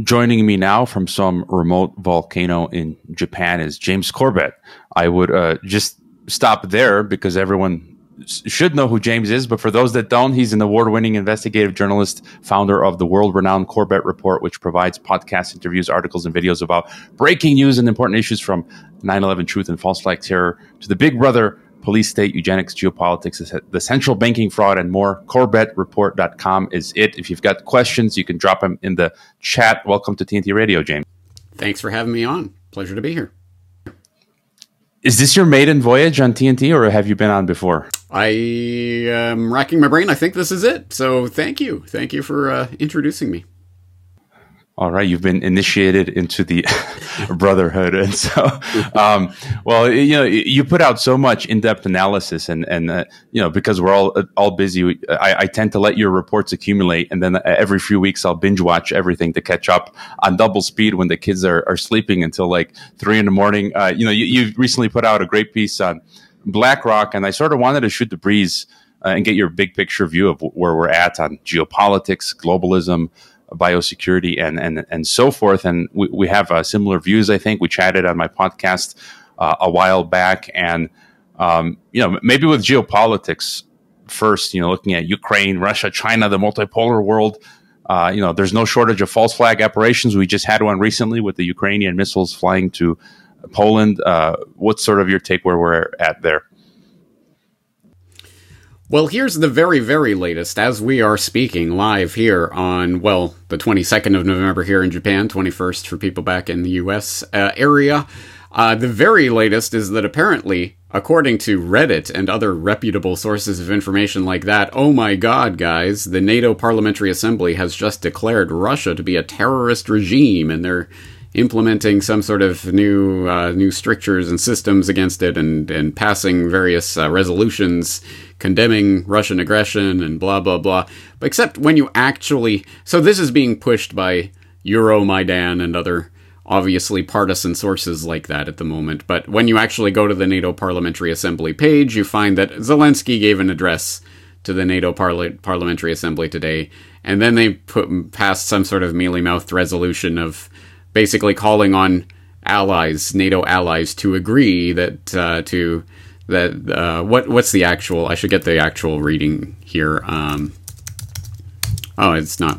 Joining me now from some remote volcano in Japan is James Corbett. I would uh, just stop there because everyone should know who James is, but for those that don't, he's an award winning investigative journalist, founder of the world renowned Corbett Report, which provides podcasts, interviews, articles, and videos about breaking news and important issues from 9 11 truth and false flag terror to the Big Brother police state, eugenics, geopolitics, the central banking fraud, and more. CorbettReport.com is it. If you've got questions, you can drop them in the chat. Welcome to TNT Radio, James. Thanks for having me on. Pleasure to be here. Is this your maiden voyage on TNT, or have you been on before? I am racking my brain. I think this is it. So thank you. Thank you for uh, introducing me. All right, you've been initiated into the brotherhood, and so, um, well, you know, you put out so much in-depth analysis, and and uh, you know, because we're all all busy, I, I, tend to let your reports accumulate, and then every few weeks I'll binge watch everything to catch up on double speed when the kids are, are sleeping until like three in the morning. Uh, you know, you, you recently put out a great piece on BlackRock, and I sort of wanted to shoot the breeze uh, and get your big picture view of where we're at on geopolitics, globalism biosecurity and and and so forth. And we, we have uh, similar views. I think we chatted on my podcast uh, a while back, and um, you know maybe with geopolitics first. You know, looking at Ukraine, Russia, China, the multipolar world. Uh, you know, there's no shortage of false flag operations. We just had one recently with the Ukrainian missiles flying to Poland. Uh, what's sort of your take where we're at there? Well, here's the very, very latest as we are speaking live here on, well, the 22nd of November here in Japan, 21st for people back in the US uh, area. Uh, the very latest is that apparently, according to Reddit and other reputable sources of information like that, oh my god, guys, the NATO Parliamentary Assembly has just declared Russia to be a terrorist regime and they're implementing some sort of new uh, new strictures and systems against it, and and passing various uh, resolutions condemning Russian aggression and blah blah blah. But except when you actually, so this is being pushed by Euromaidan and other obviously partisan sources like that at the moment. But when you actually go to the NATO Parliamentary Assembly page, you find that Zelensky gave an address to the NATO Parli- Parliamentary Assembly today, and then they put passed some sort of mealy mouthed resolution of basically calling on allies, NATO allies, to agree that uh, to that uh, what what's the actual? I should get the actual reading here. Um, oh, it's not.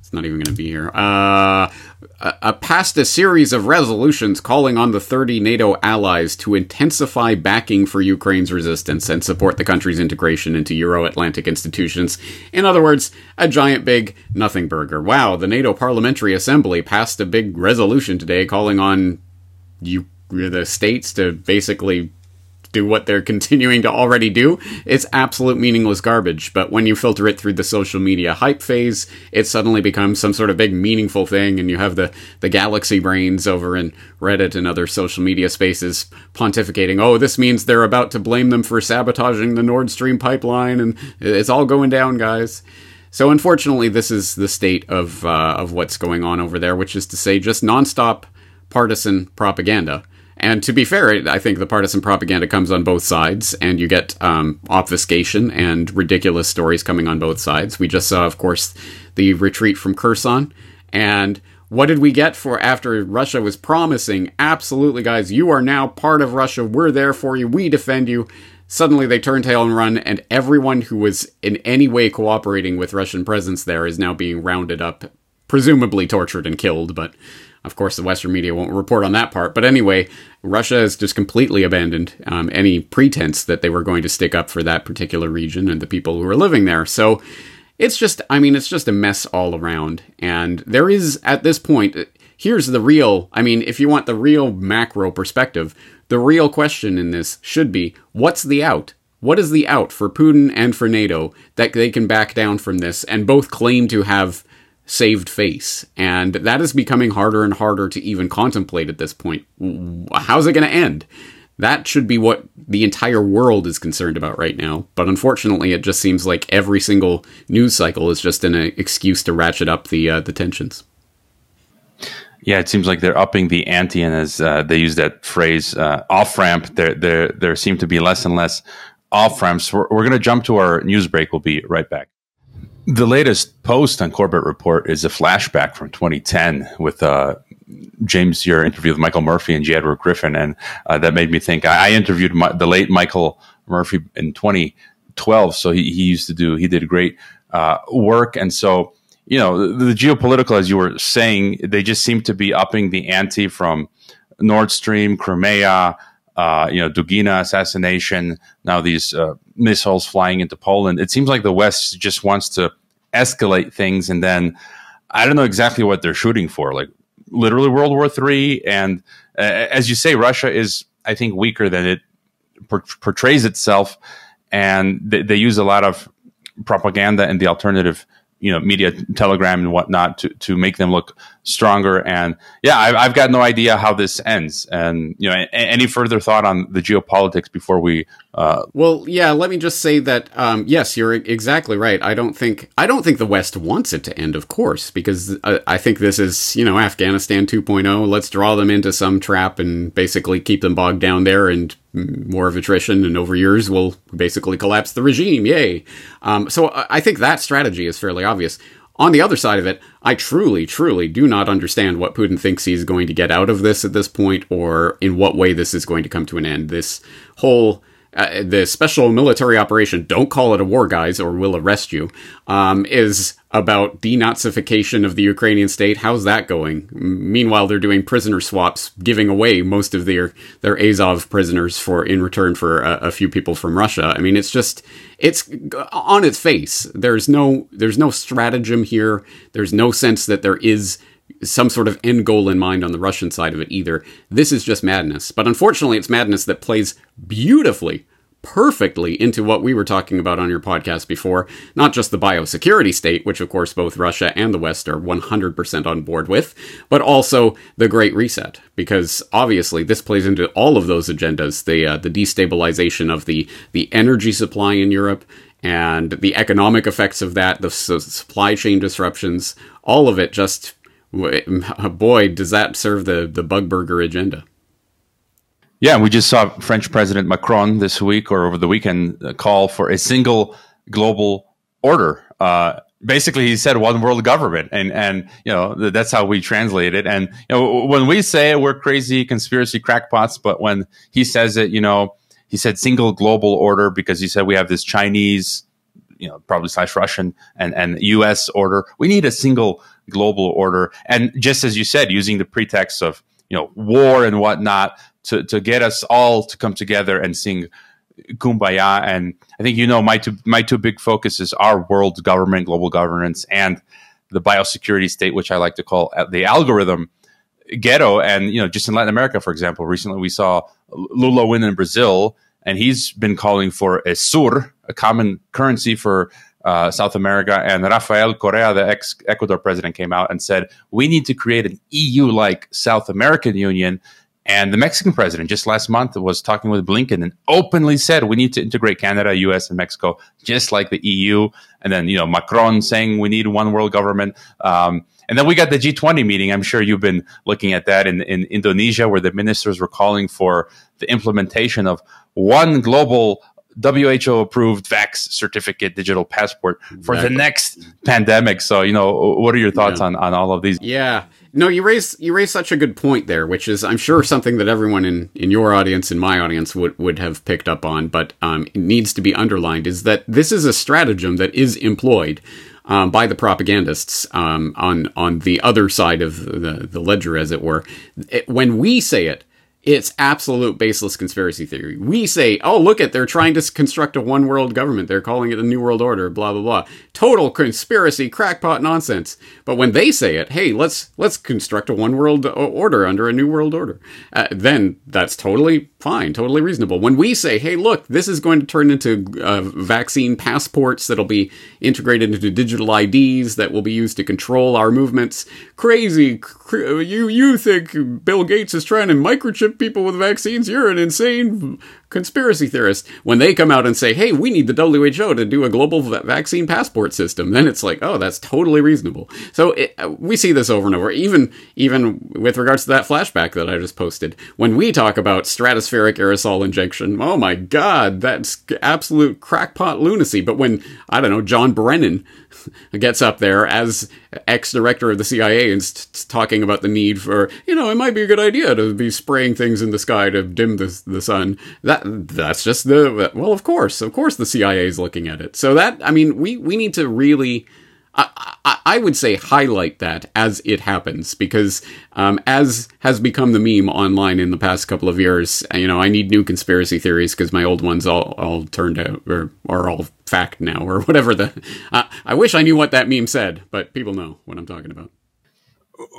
It's not even going to be here. Uh, passed a series of resolutions calling on the 30 NATO allies to intensify backing for Ukraine's resistance and support the country's integration into Euro Atlantic institutions. In other words, a giant big nothing burger. Wow, the NATO Parliamentary Assembly passed a big resolution today calling on you, the states to basically do what they're continuing to already do, it's absolute meaningless garbage. But when you filter it through the social media hype phase, it suddenly becomes some sort of big meaningful thing, and you have the, the galaxy brains over in Reddit and other social media spaces pontificating, oh, this means they're about to blame them for sabotaging the Nord Stream pipeline, and it's all going down, guys. So unfortunately, this is the state of uh, of what's going on over there, which is to say, just nonstop partisan propaganda and to be fair, I think the partisan propaganda comes on both sides, and you get um, obfuscation and ridiculous stories coming on both sides. We just saw, of course, the retreat from Kherson. And what did we get for after Russia was promising, absolutely, guys, you are now part of Russia. We're there for you. We defend you. Suddenly they turn tail and run, and everyone who was in any way cooperating with Russian presence there is now being rounded up, presumably tortured and killed. But of course, the Western media won't report on that part. But anyway, Russia has just completely abandoned um, any pretense that they were going to stick up for that particular region and the people who are living there. So it's just, I mean, it's just a mess all around. And there is, at this point, here's the real, I mean, if you want the real macro perspective, the real question in this should be what's the out? What is the out for Putin and for NATO that they can back down from this and both claim to have saved face. And that is becoming harder and harder to even contemplate at this point. How's it going to end? That should be what the entire world is concerned about right now. But unfortunately, it just seems like every single news cycle is just an excuse to ratchet up the uh, the tensions. Yeah, it seems like they're upping the ante, and as uh, they use that phrase, uh, off ramp, there there there seem to be less and less off ramps. We're, we're going to jump to our news break. We'll be right back. The latest post on Corbett Report is a flashback from 2010 with uh, James, your interview with Michael Murphy and J. Edward Griffin, and uh, that made me think. I, interviewed my, the late Michael Murphy in 2012, so he, he used to do he did great uh, work, and so you know the, the, geopolitical, as you were saying, they just seem to be upping the ante from Nord Stream, Crimea, uh, you know, Dugina assassination, now these uh, missiles flying into Poland. It seems like the West just wants to escalate things, and then I don't know exactly what they're shooting for, like literally World War Three. And uh, as you say, Russia is, I think, weaker than it portrays itself, and they, they use a lot of propaganda and the alternative you know media telegram and whatnot to to make them look stronger and yeah I've, I've got no idea how this ends and you know a, any further thought on the geopolitics before we uh, well yeah let me just say that um, yes you're exactly right i don't think i don't think the west wants it to end of course because uh, i think this is you know afghanistan 2.0 let's draw them into some trap and basically keep them bogged down there and more of attrition and over years will basically collapse the regime. Yay. Um, so I think that strategy is fairly obvious. On the other side of it, I truly, truly do not understand what Putin thinks he's going to get out of this at this point or in what way this is going to come to an end. This whole uh, the special military operation, don't call it a war, guys, or we'll arrest you, um, is about denazification of the Ukrainian state. How's that going? Meanwhile, they're doing prisoner swaps, giving away most of their their Azov prisoners for in return for a, a few people from Russia. I mean, it's just it's on its face. There's no there's no stratagem here. There's no sense that there is some sort of end goal in mind on the Russian side of it either. This is just madness. But unfortunately, it's madness that plays beautifully, perfectly into what we were talking about on your podcast before. Not just the biosecurity state, which of course both Russia and the West are 100% on board with, but also the Great Reset. Because obviously, this plays into all of those agendas the, uh, the destabilization of the, the energy supply in Europe. And the economic effects of that, the supply chain disruptions, all of it just boy, does that serve the the bug burger agenda. Yeah, we just saw French President Macron this week or over the weekend uh, call for a single global order. Uh, basically, he said one world government, and and you know that's how we translate it. And you know when we say it, we're crazy conspiracy crackpots, but when he says it, you know, he said single global order because he said we have this Chinese, you know, probably slash Russian and and U.S. order. We need a single global order. And just as you said, using the pretext of you know war and whatnot to to get us all to come together and sing kumbaya. And I think you know my two my two big focuses are world government, global governance, and the biosecurity state, which I like to call uh, the algorithm ghetto. And you know, just in Latin America, for example, recently we saw Lula win in Brazil, and he's been calling for a sur, a common currency for uh, South America. And Rafael Correa, the ex Ecuador president, came out and said, we need to create an EU like South American Union. And the Mexican president just last month was talking with Blinken and openly said we need to integrate Canada, US, and Mexico just like the EU. And then, you know, Macron saying we need one world government. Um, and then we got the G20 meeting. I'm sure you've been looking at that in, in Indonesia, where the ministers were calling for the implementation of one global WHO approved vax certificate digital passport for exactly. the next pandemic. So, you know, what are your thoughts yeah. on, on all of these? Yeah. No, you raise you raise such a good point there, which is I'm sure something that everyone in, in your audience and my audience would, would have picked up on, but um, it needs to be underlined is that this is a stratagem that is employed um, by the propagandists um, on on the other side of the, the ledger, as it were. It, when we say it, it's absolute baseless conspiracy theory. We say, oh, look at, they're trying to construct a one world government. They're calling it a new world order, blah, blah, blah. Total conspiracy, crackpot nonsense. But when they say it, hey, let's, let's construct a one world order under a new world order, uh, then that's totally fine, totally reasonable. When we say, hey, look, this is going to turn into uh, vaccine passports that'll be integrated into digital IDs that will be used to control our movements, crazy. you, you think Bill Gates is trying to microchip people with vaccines, you're an insane conspiracy theorists, when they come out and say, hey, we need the WHO to do a global vaccine passport system, then it's like, oh, that's totally reasonable. So it, uh, we see this over and over, even, even with regards to that flashback that I just posted. When we talk about stratospheric aerosol injection, oh my God, that's absolute crackpot lunacy. But when, I don't know, John Brennan gets up there as ex director of the CIA and st- talking about the need for, you know, it might be a good idea to be spraying things in the sky to dim the, the sun. That that's just the well, of course, of course, the CIA is looking at it. So that I mean, we we need to really I, I, would say highlight that as it happens because um, as has become the meme online in the past couple of years, you know, I need new conspiracy theories because my old ones all, all turned out or are all fact now or whatever the. I wish I knew what that meme said, but people know what I'm talking about.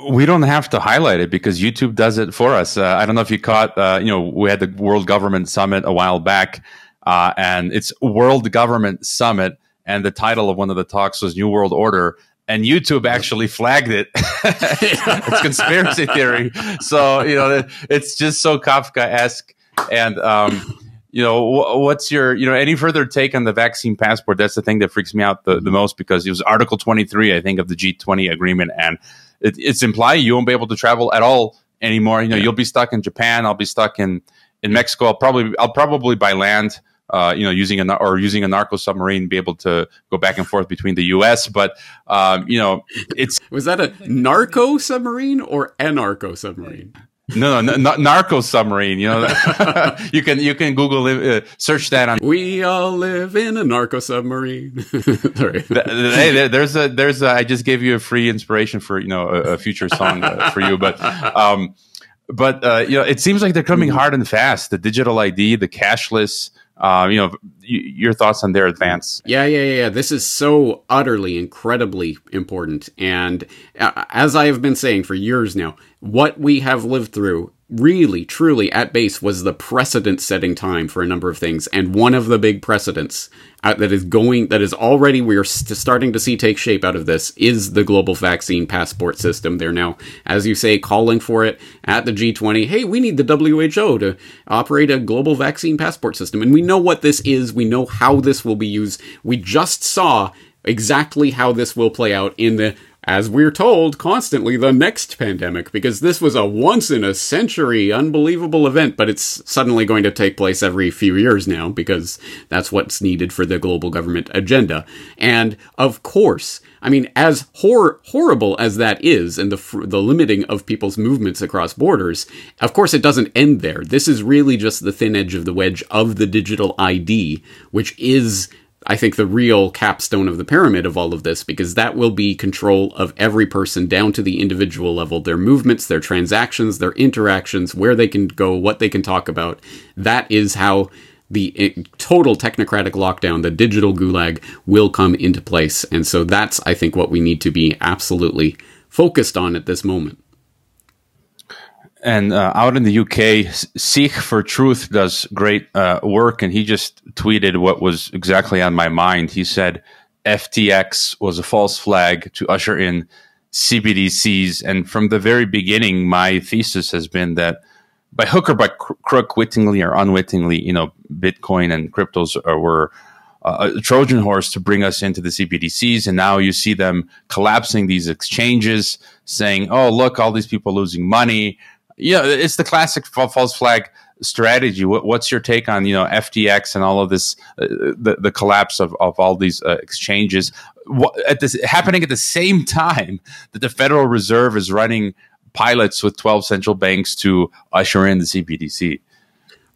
We don't have to highlight it because YouTube does it for us. Uh, I don't know if you caught, uh, you know, we had the World Government Summit a while back, uh, and it's World Government Summit and the title of one of the talks was New World Order. And YouTube actually flagged it. it's conspiracy theory. So, you know, it's just so Kafka esque. And, um, you know, what's your, you know, any further take on the vaccine passport? That's the thing that freaks me out the, the most because it was Article 23, I think, of the G20 agreement. And it, it's implying you won't be able to travel at all anymore. You know, yeah. you'll be stuck in Japan. I'll be stuck in, in Mexico. I'll probably, I'll probably by land uh, you know, using a or using a narco submarine, be able to go back and forth between the U.S. But um, you know, it's was that a narco submarine or a narco submarine? No, no, no, narco submarine. You know, you can you can Google uh, search that on. We all live in a narco submarine. Sorry. hey, there's a there's a. I just gave you a free inspiration for you know a, a future song uh, for you, but um, but uh, you know, it seems like they're coming hard and fast. The digital ID, the cashless uh, you know, your thoughts on their advance. Yeah, yeah, yeah. This is so utterly, incredibly important. And uh, as I have been saying for years now, what we have lived through really, truly, at base, was the precedent setting time for a number of things. And one of the big precedents Uh, that is going, that is already, we are st- starting to see take shape out of this, is the global vaccine passport system. They're now, as you say, calling for it at the G20. Hey, we need the WHO to operate a global vaccine passport system. And we know what this is, we know how this will be used. We just saw exactly how this will play out in the as we're told constantly, the next pandemic, because this was a once in a century unbelievable event, but it's suddenly going to take place every few years now, because that's what's needed for the global government agenda. And of course, I mean, as hor- horrible as that is, and the the limiting of people's movements across borders, of course, it doesn't end there. This is really just the thin edge of the wedge of the digital ID, which is I think, the real capstone of the pyramid of all of this, because that will be control of every person down to the individual level their movements, their transactions, their interactions, where they can go, what they can talk about. That is how the eh, total technocratic lockdown, the digital gulag, will come into place. And so that's, I think, what we need to be absolutely focused on at this moment. And uh, out in the UK, Seek for Truth does great uh, work, and he just tweeted what was exactly on my mind. He said FTX was a false flag to usher in CBDCs, and from the very beginning, my thesis has been that by hook or by crook, wittingly or unwittingly, you know, Bitcoin and cryptos are, were uh, a Trojan horse to bring us into the CBDCs, and now you see them collapsing these exchanges, saying, "Oh, look, all these people losing money." Yeah, it's the classic false flag strategy. What, what's your take on you know FTX and all of this, uh, the the collapse of, of all these uh, exchanges what, at this happening at the same time that the Federal Reserve is running pilots with twelve central banks to usher in the CBDC.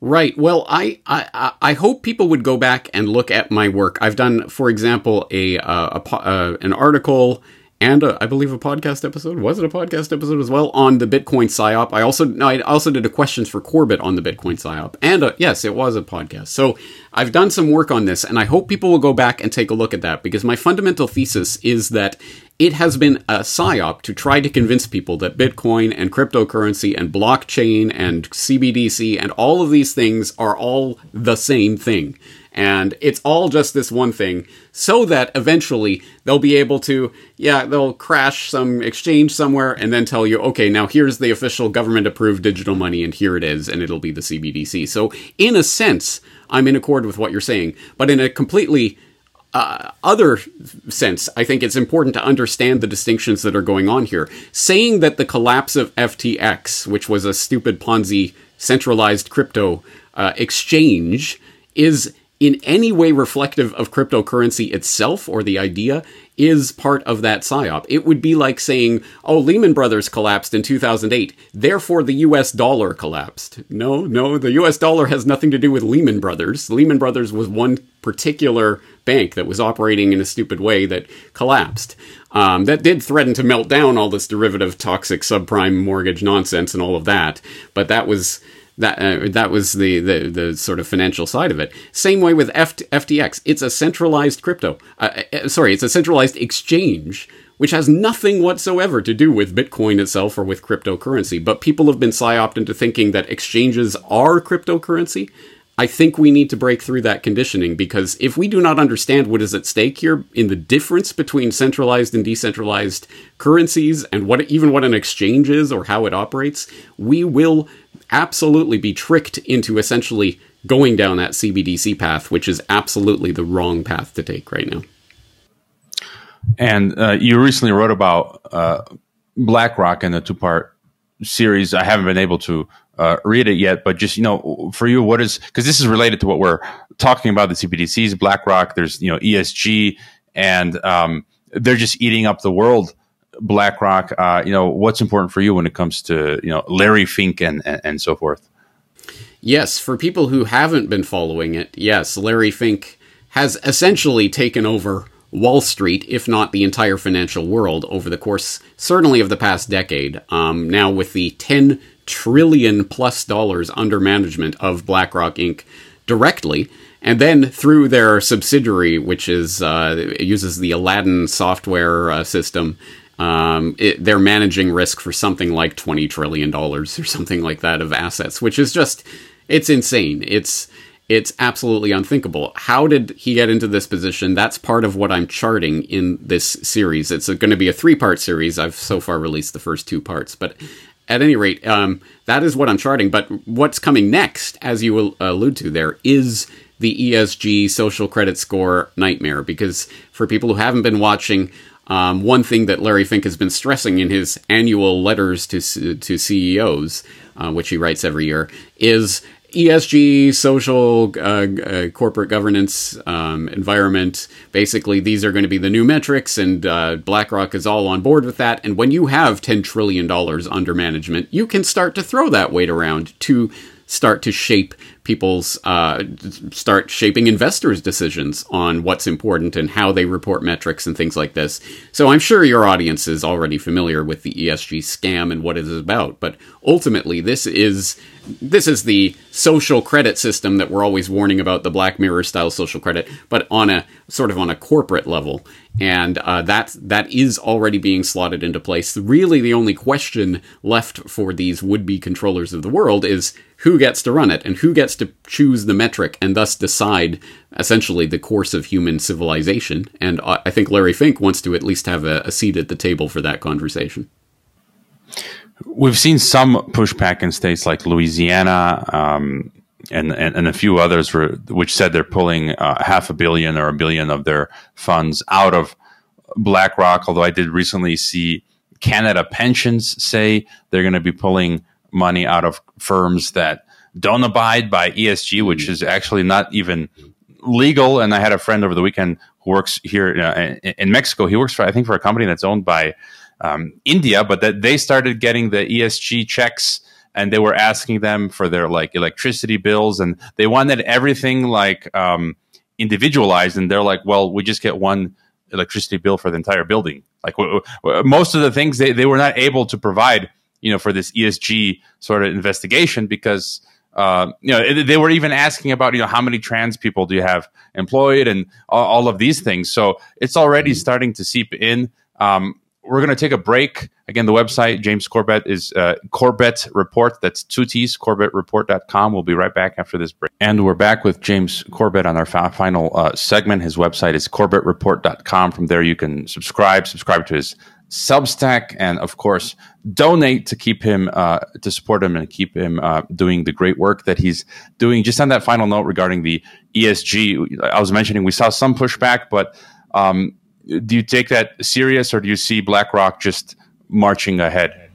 Right. Well, I, I I hope people would go back and look at my work. I've done, for example, a, uh, a uh, an article and a, I believe a podcast episode. Was it a podcast episode as well on the Bitcoin psyop? I also I also did a questions for Corbett on the Bitcoin psyop, and a, yes, it was a podcast. So I've done some work on this, and I hope people will go back and take a look at that because my fundamental thesis is that it has been a psyop to try to convince people that Bitcoin and cryptocurrency and blockchain and CBDC and all of these things are all the same thing And it's all just this one thing so that eventually they'll be able to, yeah, they'll crash some exchange somewhere and then tell you, okay, now here's the official government approved digital money and here it is and it'll be the CBDC. So in a sense, I'm in accord with what you're saying, but in a completely uh, other sense, I think it's important to understand the distinctions that are going on here. Saying that the collapse of FTX, which was a stupid Ponzi centralized crypto uh, exchange, is in any way reflective of cryptocurrency itself or the idea is part of that psyop. It would be like saying, oh, Lehman Brothers collapsed in 2008, therefore the US dollar collapsed. No, no, the US dollar has nothing to do with Lehman Brothers. Lehman Brothers was one particular bank that was operating in a stupid way that collapsed. Um, that did threaten to melt down all this derivative toxic subprime mortgage nonsense and all of that, but that was that uh, that was the, the the sort of financial side of it. Same way with F- FTX. It's a centralized crypto. Uh, uh, sorry, it's a centralized exchange which has nothing whatsoever to do with Bitcoin itself or with cryptocurrency. But people have been psyoped into thinking that exchanges are cryptocurrency. I think we need to break through that conditioning because if we do not understand what is at stake here in the difference between centralized and decentralized currencies and what even what an exchange is or how it operates, we will absolutely be tricked into essentially going down that CBDC path, which is absolutely the wrong path to take right now. And uh, you recently wrote about uh, BlackRock in a two part series. I haven't been able to uh, read it yet, but just, you know, for you, what is, because this is related to what we're talking about the CBDCs, BlackRock, there's, you know, ESG, and um, they're just eating up the world. BlackRock, uh, you know, what's important for you when it comes to, you know, Larry Fink and, and, and so forth? Yes, for people who haven't been following it, yes, Larry Fink has essentially taken over Wall Street, if not the entire financial world, over the course, certainly of the past decade. Um, now, with the 10 trillion plus dollars under management of BlackRock Inc. directly, and then through their subsidiary, which is uh, uses the Aladdin software uh, system. Um, it, they're managing risk for something like twenty trillion dollars or something like that of assets, which is just it's insane. It's it's absolutely unthinkable. How did he get into this position? That's part of what I'm charting in this series. It's going to be a three part series. I've so far released the first two parts, but at any rate, um, that is what I'm charting. But what's coming next, as you allude to there, is the ESG social credit score nightmare. Because for people who haven't been watching, um, one thing that Larry Fink has been stressing in his annual letters to to CEOs, uh, which he writes every year, is ESG, social, uh, uh, corporate governance, um, environment. Basically, these are going to be the new metrics, and uh, BlackRock is all on board with that. And when you have $10 trillion under management, you can start to throw that weight around to start to shape people's uh, start shaping investors' decisions on what's important and how they report metrics and things like this. So I'm sure your audience is already familiar with the ESG scam and what it is about. But ultimately, this is this is the social credit system that we're always warning about the Black Mirror style social credit, but on a sort of on a corporate level, and uh, that that is already being slotted into place. Really, the only question left for these would be controllers of the world is who gets to run it and who gets to choose the metric and thus decide essentially the course of human civilization. And I think Larry Fink wants to at least have a, a seat at the table for that conversation. We've seen some pushback in states like Louisiana um, and, and, and a few others, were, which said they're pulling uh, half a billion or a billion of their funds out of BlackRock. Although I did recently see Canada Pensions say they're going to be pulling money out of firms that don't abide by ESG, which is actually not even legal. And I had a friend over the weekend who works here uh, in Mexico. He works for, I think, for a company that's owned by um, India, but that they started getting the ESG checks and they were asking them for their like electricity bills and they wanted everything like um, individualized. And they're like, well, we just get one electricity bill for the entire building. Like w- w- most of the things they, they were not able to provide, you know, for this ESG sort of investigation because uh, you know, they were even asking about, you know, how many trans people do you have employed and all, all of these things. So it's already mm-hmm. starting to seep in. Um, we're going to take a break. Again, the website, James Corbett, is uh, Corbett Report. That's two T's, CorbettReport.com. We'll be right back after this break. And we're back with James Corbett on our fa- final uh, segment. His website is CorbettReport.com. From there, you can subscribe, subscribe to his Substack, and of course, donate to keep him, uh, to support him and keep him uh, doing the great work that he's doing. Just on that final note regarding the ESG, I was mentioning we saw some pushback, but um, do you take that serious or do you see BlackRock just marching ahead?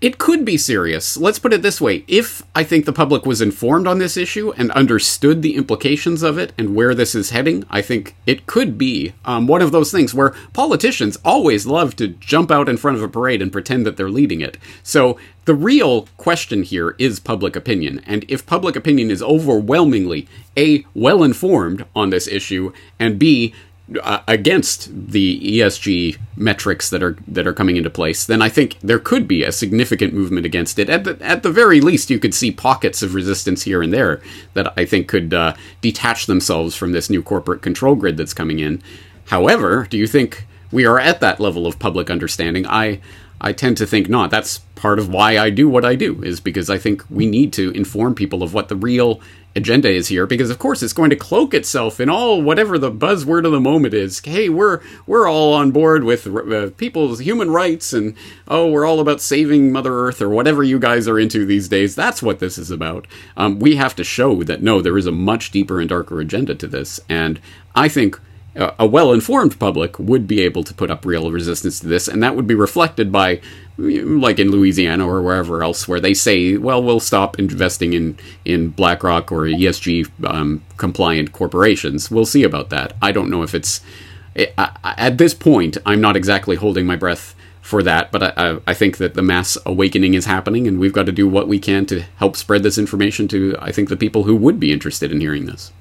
It could be serious. Let's put it this way. If I think the public was informed on this issue and understood the implications of it and where this is heading, I think it could be um, one of those things where politicians always love to jump out in front of a parade and pretend that they're leading it. So the real question here is public opinion. And if public opinion is overwhelmingly A, well informed on this issue, and B, uh, against the ESG metrics that are that are coming into place, then I think there could be a significant movement against it. At the at the very least, you could see pockets of resistance here and there that I think could uh, detach themselves from this new corporate control grid that's coming in. However, do you think we are at that level of public understanding? I I tend to think not. That's part of why I do what I do, is because I think we need to inform people of what the real agenda is here because of course it's going to cloak itself in all whatever the buzzword of the moment is. Hey we're we're all on board with uh, people's human rights and oh we're all about saving mother earth or whatever you guys are into these days. That's what this is about. Um, we have to show that no there is a much deeper and darker agenda to this. And i think a well informed public would be able to put up real resistance to this, and that would be reflected by, like in Louisiana or wherever else, where they say, well, we'll stop investing in, in BlackRock or ESG um, compliant corporations. We'll see about that. I don't know if it's. At this point, I'm not exactly holding my breath for that, but I, I think that the mass awakening is happening, and we've got to do what we can to help spread this information to, I think, the people who would be interested in hearing this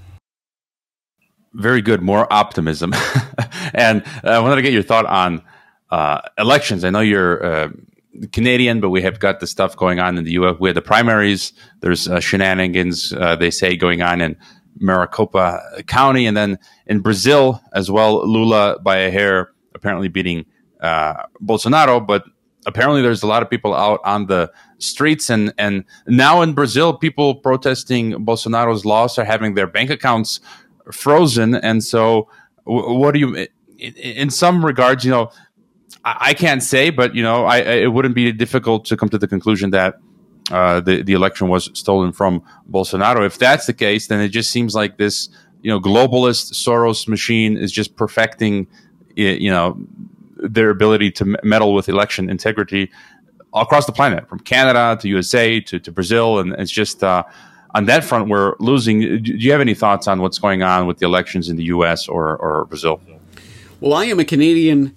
very good, more optimism. and uh, I wanted to get your thought on uh, elections. I know you're uh, Canadian, but we have got the stuff going on in the U.S. We have the primaries. There's uh, shenanigans, uh, they say, going on in Maricopa County. And then in Brazil as well, Lula by a hair apparently beating uh, Bolsonaro. But apparently there's a lot of people out on the streets. And, and now in Brazil, people protesting Bolsonaro's loss are having their bank accounts frozen. And so, what do you? In some regards, you know, I can't say, but you know, I, it wouldn't be difficult to come to the conclusion that uh, the the election was stolen from Bolsonaro. If that's the case, then it just seems like this, you know, globalist Soros machine is just perfecting, you know, their ability to meddle with election integrity across the planet, from Canada to USA to, to Brazil, and it's just. Uh, on that front, we're losing. Do you have any thoughts on what's going on with the elections in the U.S. or, or Brazil? Well, I am a Canadian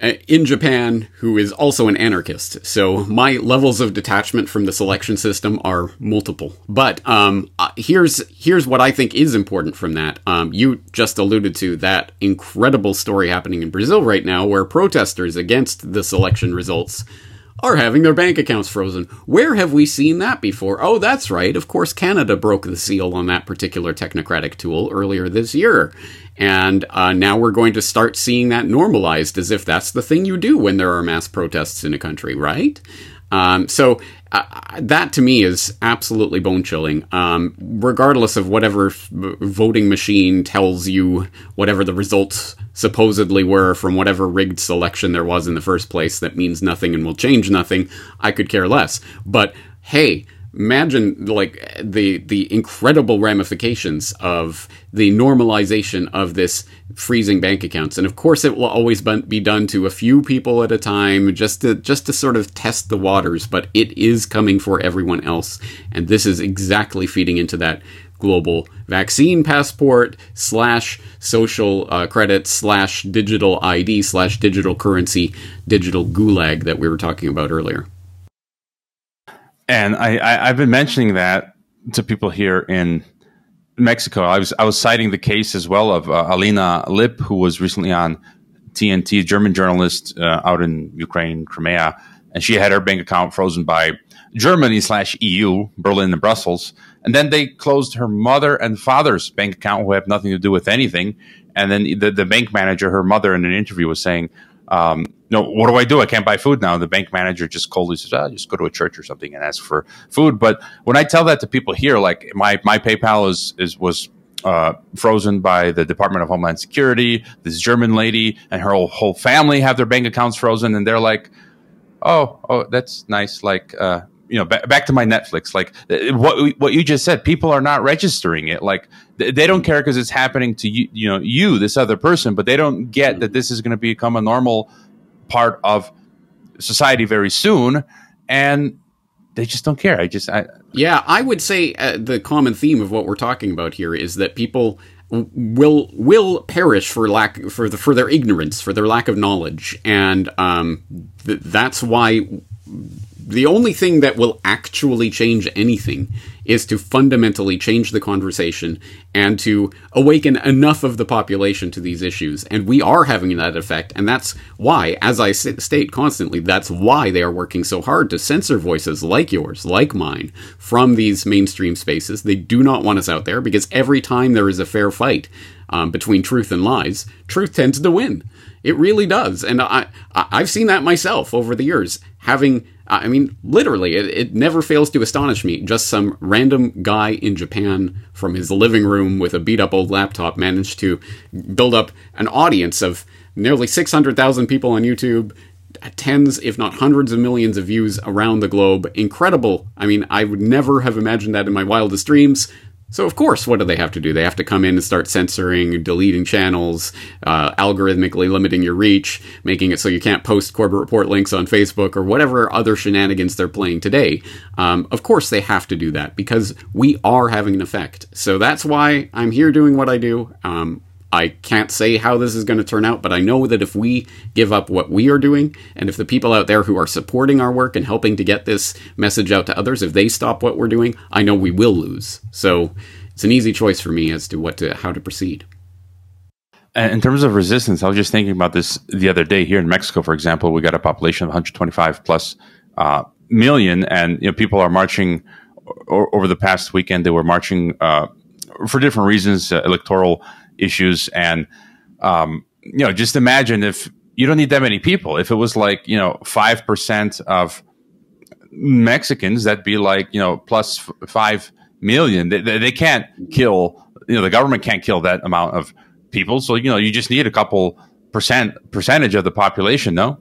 uh, in Japan who is also an anarchist. So my levels of detachment from the selection system are multiple. But um, uh, here's here's what I think is important from that. Um, you just alluded to that incredible story happening in Brazil right now, where protesters against the selection results are having their bank accounts frozen. Where have we seen that before? Oh, that's right. Of course, Canada broke the seal on that particular technocratic tool earlier this year. And uh, now we're going to start seeing that normalized as if that's the thing you do when there are mass protests in a country, right? Um, so uh, that to me is absolutely bone chilling. Um, regardless of whatever f- voting machine tells you whatever the results supposedly were from whatever rigged selection there was in the first place, that means nothing and will change nothing. I could care less. But hey, imagine like the the incredible ramifications of the normalization of this freezing bank accounts. And of course it will always be done to a few people at a time just to just to sort of test the waters. But it is coming for everyone else. And this is exactly feeding into that global vaccine passport slash social uh, credit slash digital id slash digital currency digital gulag that we were talking about earlier and I, I have been mentioning that to people here in Mexico. I was I was citing the case as well of uh, Alina Lipp, who was recently on TNT, a German journalist uh, out in Ukraine, Crimea, and she had her bank account frozen by Germany slash EU, Berlin and Brussels, and then they closed her mother and father's bank account, who have nothing to do with anything. And then the the bank manager, her mother, in an interview was saying, um, know, what do I do? I can't buy food now. And the bank manager just coldly says, oh, just go to a church or something and ask for food. But when I tell that to people here, like my, my PayPal is, is, was, uh, frozen by the Department of Homeland Security. This German lady and her whole, whole family have their bank accounts frozen, and they're like, "Oh, oh, that's nice." Like, uh, you know, back, back to my Netflix. Like uh, what what you just said, people are not registering it. Like they don't care because it's happening to you, you know, you, this other person, but they don't get that this is going to become a normal part of society very soon, and they just don't care. I just, I, yeah, I would say uh, the common theme of what we're talking about here is that people will will perish for lack for the for their ignorance for their lack of knowledge and um, th- that's why the only thing that will actually change anything is to fundamentally change the conversation and to awaken enough of the population to these issues. And we are having that effect. And that's why, as I state constantly, that's why they are working so hard to censor voices like yours, like mine, from these mainstream spaces. They do not want us out there because every time there is a fair fight um, between truth and lies, truth tends to win. It really does. And I, I've seen that myself over the years, having I mean, literally, it, it, never fails to astonish me. Just some random guy in Japan from his living room with a beat up old laptop managed to build up an audience of nearly 600,000 people on YouTube, uh, tens, if not hundreds of millions of views around the globe. Incredible. I mean, I would never have imagined that in my wildest dreams. So, of course, what do they have to do? They have to come in and start censoring, deleting channels, uh, algorithmically limiting your reach, making it so you can't post Corbett Report links on Facebook or whatever other shenanigans they're playing today. Um, of course, they have to do that because we are having an effect. So that's why I'm here doing what I do. Um, I can't say how this is going to turn out, but I know that if we give up what we are doing, and if the people out there who are supporting our work and helping to get this message out to others, if they stop what we're doing, I know we will lose. So it's an easy choice for me as to what to how to proceed. In terms of resistance, I was just thinking about this the other day here in Mexico, for example. We got a population of 125 plus uh, million, and you know people are marching over the past weekend. They were marching uh, for different reasons, uh, electoral issues. And, um, you know, just imagine if you don't need that many people. If it was like, you know, 5% of Mexicans, that'd be like, you know, plus f- 5 million. They, they, they can't kill, you know, the government can't kill that amount of people. So, you know, you just need a couple percent percentage of the population, no?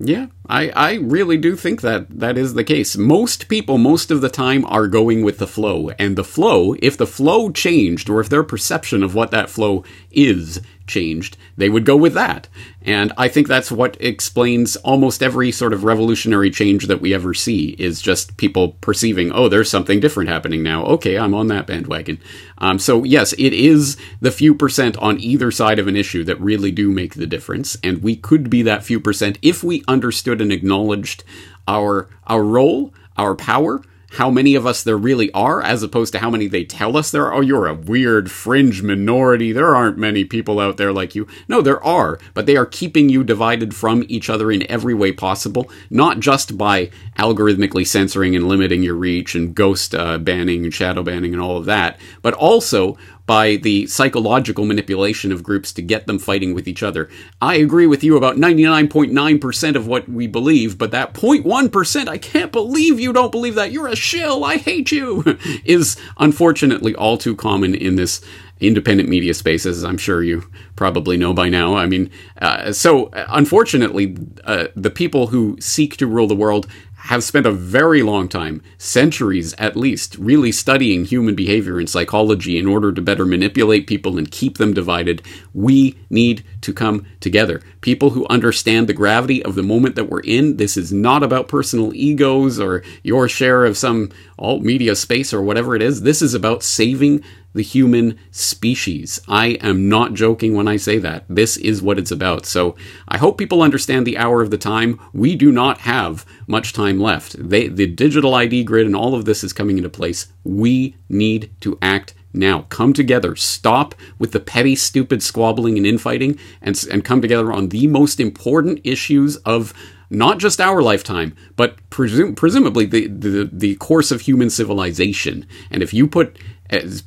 Yeah, I, I really do think that that is the case. Most people, most of the time, are going with the flow. And the flow, if the flow changed, or if their perception of what that flow is changed, they would go with that. And I think that's what explains almost every sort of revolutionary change that we ever see is just people perceiving, oh, there's something different happening now. Okay, I'm on that bandwagon. Um, so, yes, it is the few percent on either side of an issue that really do make the difference. And we could be that few percent if we understood and acknowledged our, our role, our power, how many of us there really are, as opposed to how many they tell us there are. Oh, you're a weird fringe minority. There aren't many people out there like you. No, there are, but they are keeping you divided from each other in every way possible, not just by algorithmically censoring and limiting your reach and ghost uh, banning and shadow banning and all of that, but also by the psychological manipulation of groups to get them fighting with each other. I agree with you about 99.9% of what we believe, but that 0.1%, I can't believe you don't believe that. You're a shill. I hate you, is unfortunately all too common in this independent media space, as I'm sure you probably know by now. I mean, uh, so unfortunately, uh, the people who seek to rule the world have spent a very long time, centuries at least, really studying human behavior and psychology in order to better manipulate people and keep them divided. We need to come together. People who understand the gravity of the moment that we're in. This is not about personal egos or your share of some alt media space or whatever it is. This is about saving the human species. I am not joking when I say that. This is what it's about. So I hope people understand the hour of the time. We do not have much time left. They, the digital ID grid and all of this is coming into place. We need to act now. Come together. Stop with the petty, stupid squabbling and infighting and, and come together on the most important issues of not just our lifetime, but presum- presumably the, the, the course of human civilization. And if you put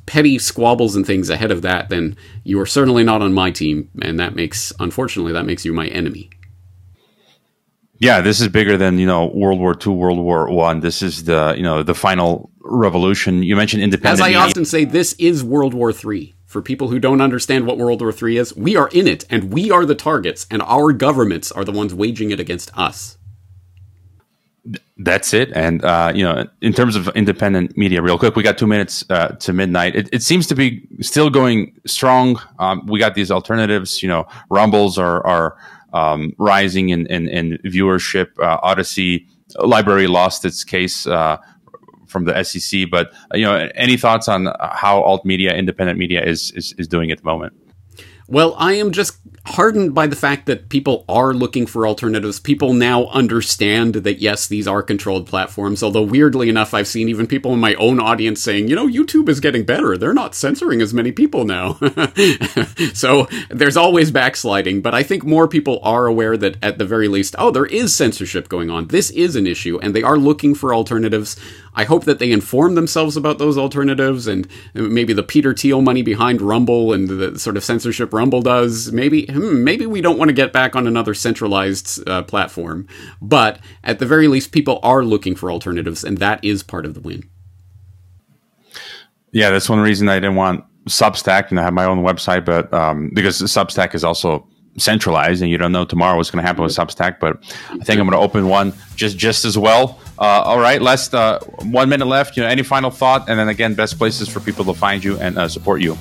petty squabbles and things ahead of that, then you are certainly not on my team, and that makes, unfortunately, that makes you my enemy. yeah, this is bigger than you know World War II, World War One. This is the you know the final revolution. You mentioned independent. As I often say, this is World War Three. For people who don't understand what World War III is, we are in it, and we are the targets, and our governments are the ones waging it against us. That's it. And, uh, you know, in terms of independent media, real quick, we got two minutes uh, to midnight. It, it, seems to be still going strong. Um, we got these alternatives, you know, Rumbles are, are um, rising in, in, in viewership. Uh, Odysee LBRY lost its case uh, from the SEC. But you know, any thoughts on how alt media, independent media, is is, is doing at the moment? Well, I am just hardened by the fact that people are looking for alternatives. People now understand that yes, these are controlled platforms. Although weirdly enough, I've seen even people in my own audience saying, you know, YouTube is getting better. They're not censoring as many people now. so there's always backsliding, but I think more people are aware that at the very least, oh, there is censorship going on. This is an issue, and they are looking for alternatives. I hope that they inform themselves about those alternatives and maybe the Peter Thiel money behind Rumble and the sort of censorship Rumble does. Maybe hmm, maybe we don't want to get back on another centralized uh, platform, but at the very least, people are looking for alternatives, and that is part of the win. Yeah, that's one reason I didn't want Substack and I have my own website, but um, because Substack is also centralized and you don't know tomorrow what's going to happen with Substack, but I think I'm going to open one just just as well. Uh, all right, last uh, one minute left. You know, any final thought, and then again, best places for people to find you and uh, support you.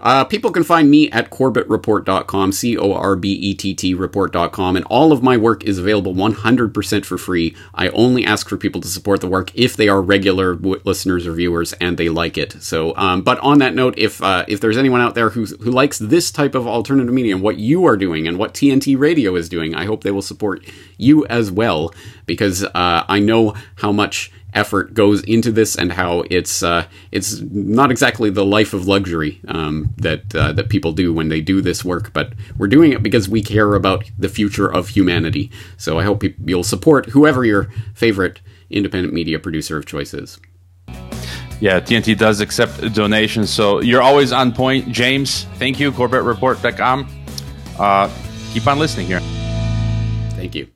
Uh, people can find me at corbettreport.com, C O R B E T T report.com, and all of my work is available 100% for free. I only ask for people to support the work if they are regular listeners or viewers and they like it. So, um, but on that note, if uh, if there's anyone out there who, who likes this type of alternative media and what you are doing and what TNT Radio is doing, I hope they will support you as well because uh, I know how much effort goes into this and how it's uh, it's not exactly the life of luxury um, that uh, that people do when they do this work, but we're doing it because we care about the future of humanity. So I hope you'll support whoever your favorite independent media producer of choice is. Yeah, TNT does accept donations, so you're always on point, James. Thank you, CorbettReport.com. Uh, keep on listening here. Thank you.